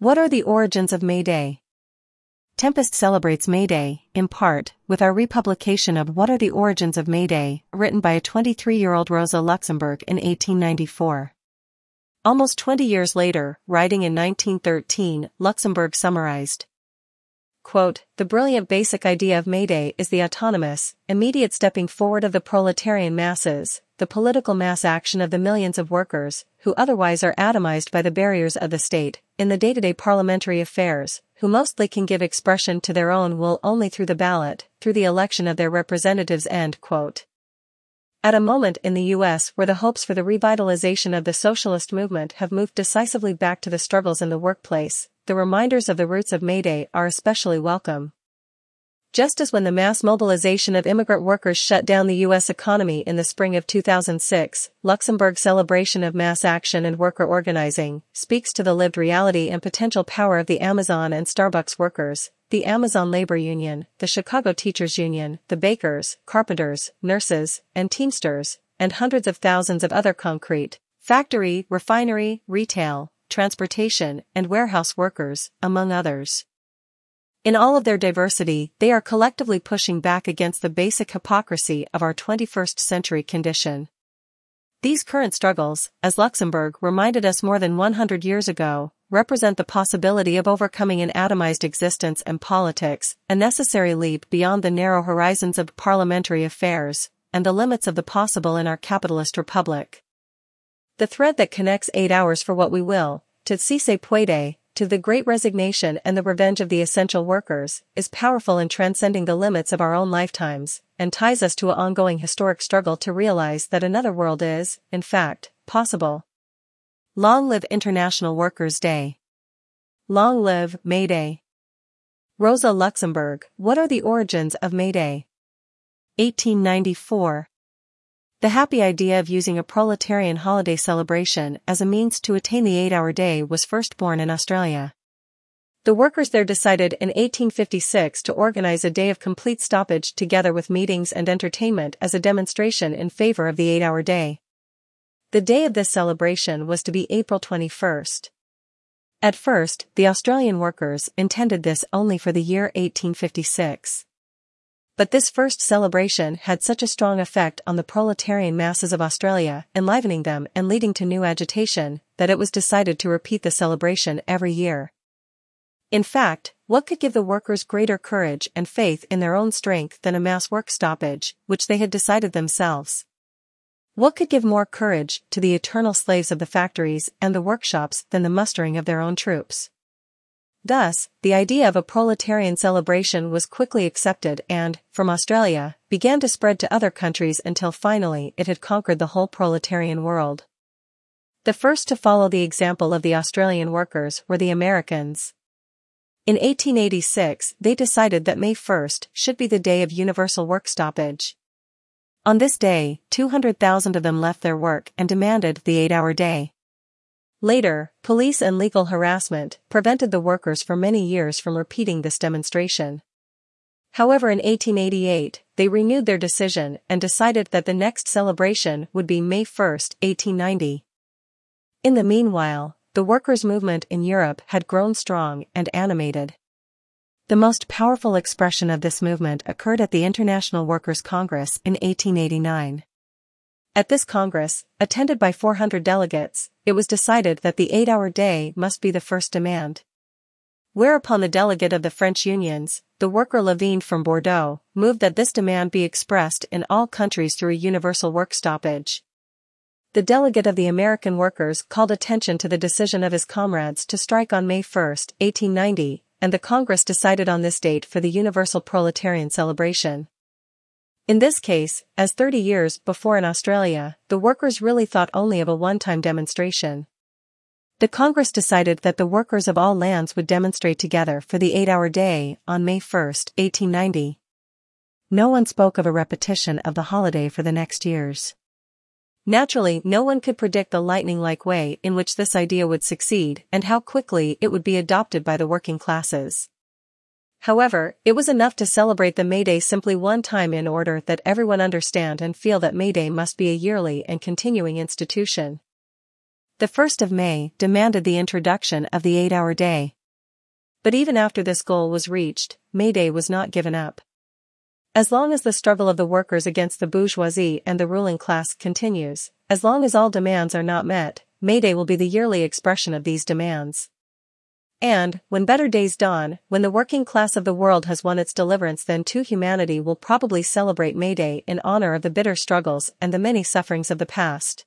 What are the origins of May Day? Tempest celebrates May Day, in part, with our republication of What Are the Origins of May Day, written by a 23-year-old Rosa Luxemburg in 1894. Almost 20 years later, writing in 1913, Luxemburg summarized, quote, The brilliant basic idea of May Day is the autonomous, immediate stepping forward of the proletarian masses, the political mass action of the millions of workers, who otherwise are atomized by the barriers of the state, in the day-to-day parliamentary affairs, who mostly can give expression to their own will only through the ballot, through the election of their representatives end quote. At a moment in the US where the hopes for the revitalization of the socialist movement have moved decisively back to the struggles in the workplace, the reminders of the roots of May Day are especially welcome. Just as when the mass mobilization of immigrant workers shut down the U.S. economy in the spring of 2006, Luxemburg's celebration of mass action and worker organizing speaks to the lived reality and potential power of the Amazon and Starbucks workers, the Amazon Labor Union, the Chicago Teachers Union, the bakers, carpenters, nurses, and teamsters, and hundreds of thousands of other concrete, factory, refinery, retail, transportation, and warehouse workers, among others. In all of their diversity, they are collectively pushing back against the basic hypocrisy of our 21st century condition. These current struggles, as Luxemburg reminded us more than 100 years ago, represent the possibility of overcoming an atomized existence and politics, a necessary leap beyond the narrow horizons of parliamentary affairs, and the limits of the possible in our capitalist republic. The thread that connects eight hours for what we will, to se puede, to the great resignation and the revenge of the essential workers, is powerful in transcending the limits of our own lifetimes, and ties us to an ongoing historic struggle to realize that another world is, in fact, possible. Long live International Workers' Day. Long live May Day. Rosa Luxemburg, what are the origins of May Day? 1894. The happy idea of using a proletarian holiday celebration as a means to attain the eight-hour day was first born in Australia. The workers there decided in 1856 to organize a day of complete stoppage together with meetings and entertainment as a demonstration in favor of the eight-hour day. The day of this celebration was to be April 21st. At first, the Australian workers intended this only for the year 1856. But this first celebration had such a strong effect on the proletarian masses of Australia, enlivening them and leading to new agitation, that it was decided to repeat the celebration every year. In fact, what could give the workers greater courage and faith in their own strength than a mass work stoppage, which they had decided themselves? What could give more courage to the eternal slaves of the factories and the workshops than the mustering of their own troops? Thus, the idea of a proletarian celebration was quickly accepted and, from Australia, began to spread to other countries until finally it had conquered the whole proletarian world. The first to follow the example of the Australian workers were the Americans. In 1886, they decided that May 1st should be the day of universal work stoppage. On this day, 200,000 of them left their work and demanded the eight-hour day. Later, police and legal harassment prevented the workers for many years from repeating this demonstration. However in 1888, they renewed their decision and decided that the next celebration would be May 1, 1890. In the meanwhile, the workers' movement in Europe had grown strong and animated. The most powerful expression of this movement occurred at the International Workers' Congress in 1889. At this Congress, attended by 400 delegates, it was decided that the eight-hour day must be the first demand. Whereupon the delegate of the French unions, the worker Lavigne from Bordeaux, moved that this demand be expressed in all countries through a universal work stoppage. The delegate of the American workers called attention to the decision of his comrades to strike on May 1, 1890, and the Congress decided on this date for the Universal Proletarian Celebration. In this case, as 30 years before in Australia, the workers really thought only of a one-time demonstration. The Congress decided that the workers of all lands would demonstrate together for the eight-hour day on May 1, 1890. No one spoke of a repetition of the holiday for the next years. Naturally, no one could predict the lightning-like way in which this idea would succeed and how quickly it would be adopted by the working classes. However, it was enough to celebrate the May Day simply one time in order that everyone understand and feel that May Day must be a yearly and continuing institution. The 1st of May demanded the introduction of the eight-hour day. But even after this goal was reached, May Day was not given up. As long as the struggle of the workers against the bourgeoisie and the ruling class continues, as long as all demands are not met, May Day will be the yearly expression of these demands. And, when better days dawn, when the working class of the world has won its deliverance then too humanity will probably celebrate May Day in honor of the bitter struggles and the many sufferings of the past.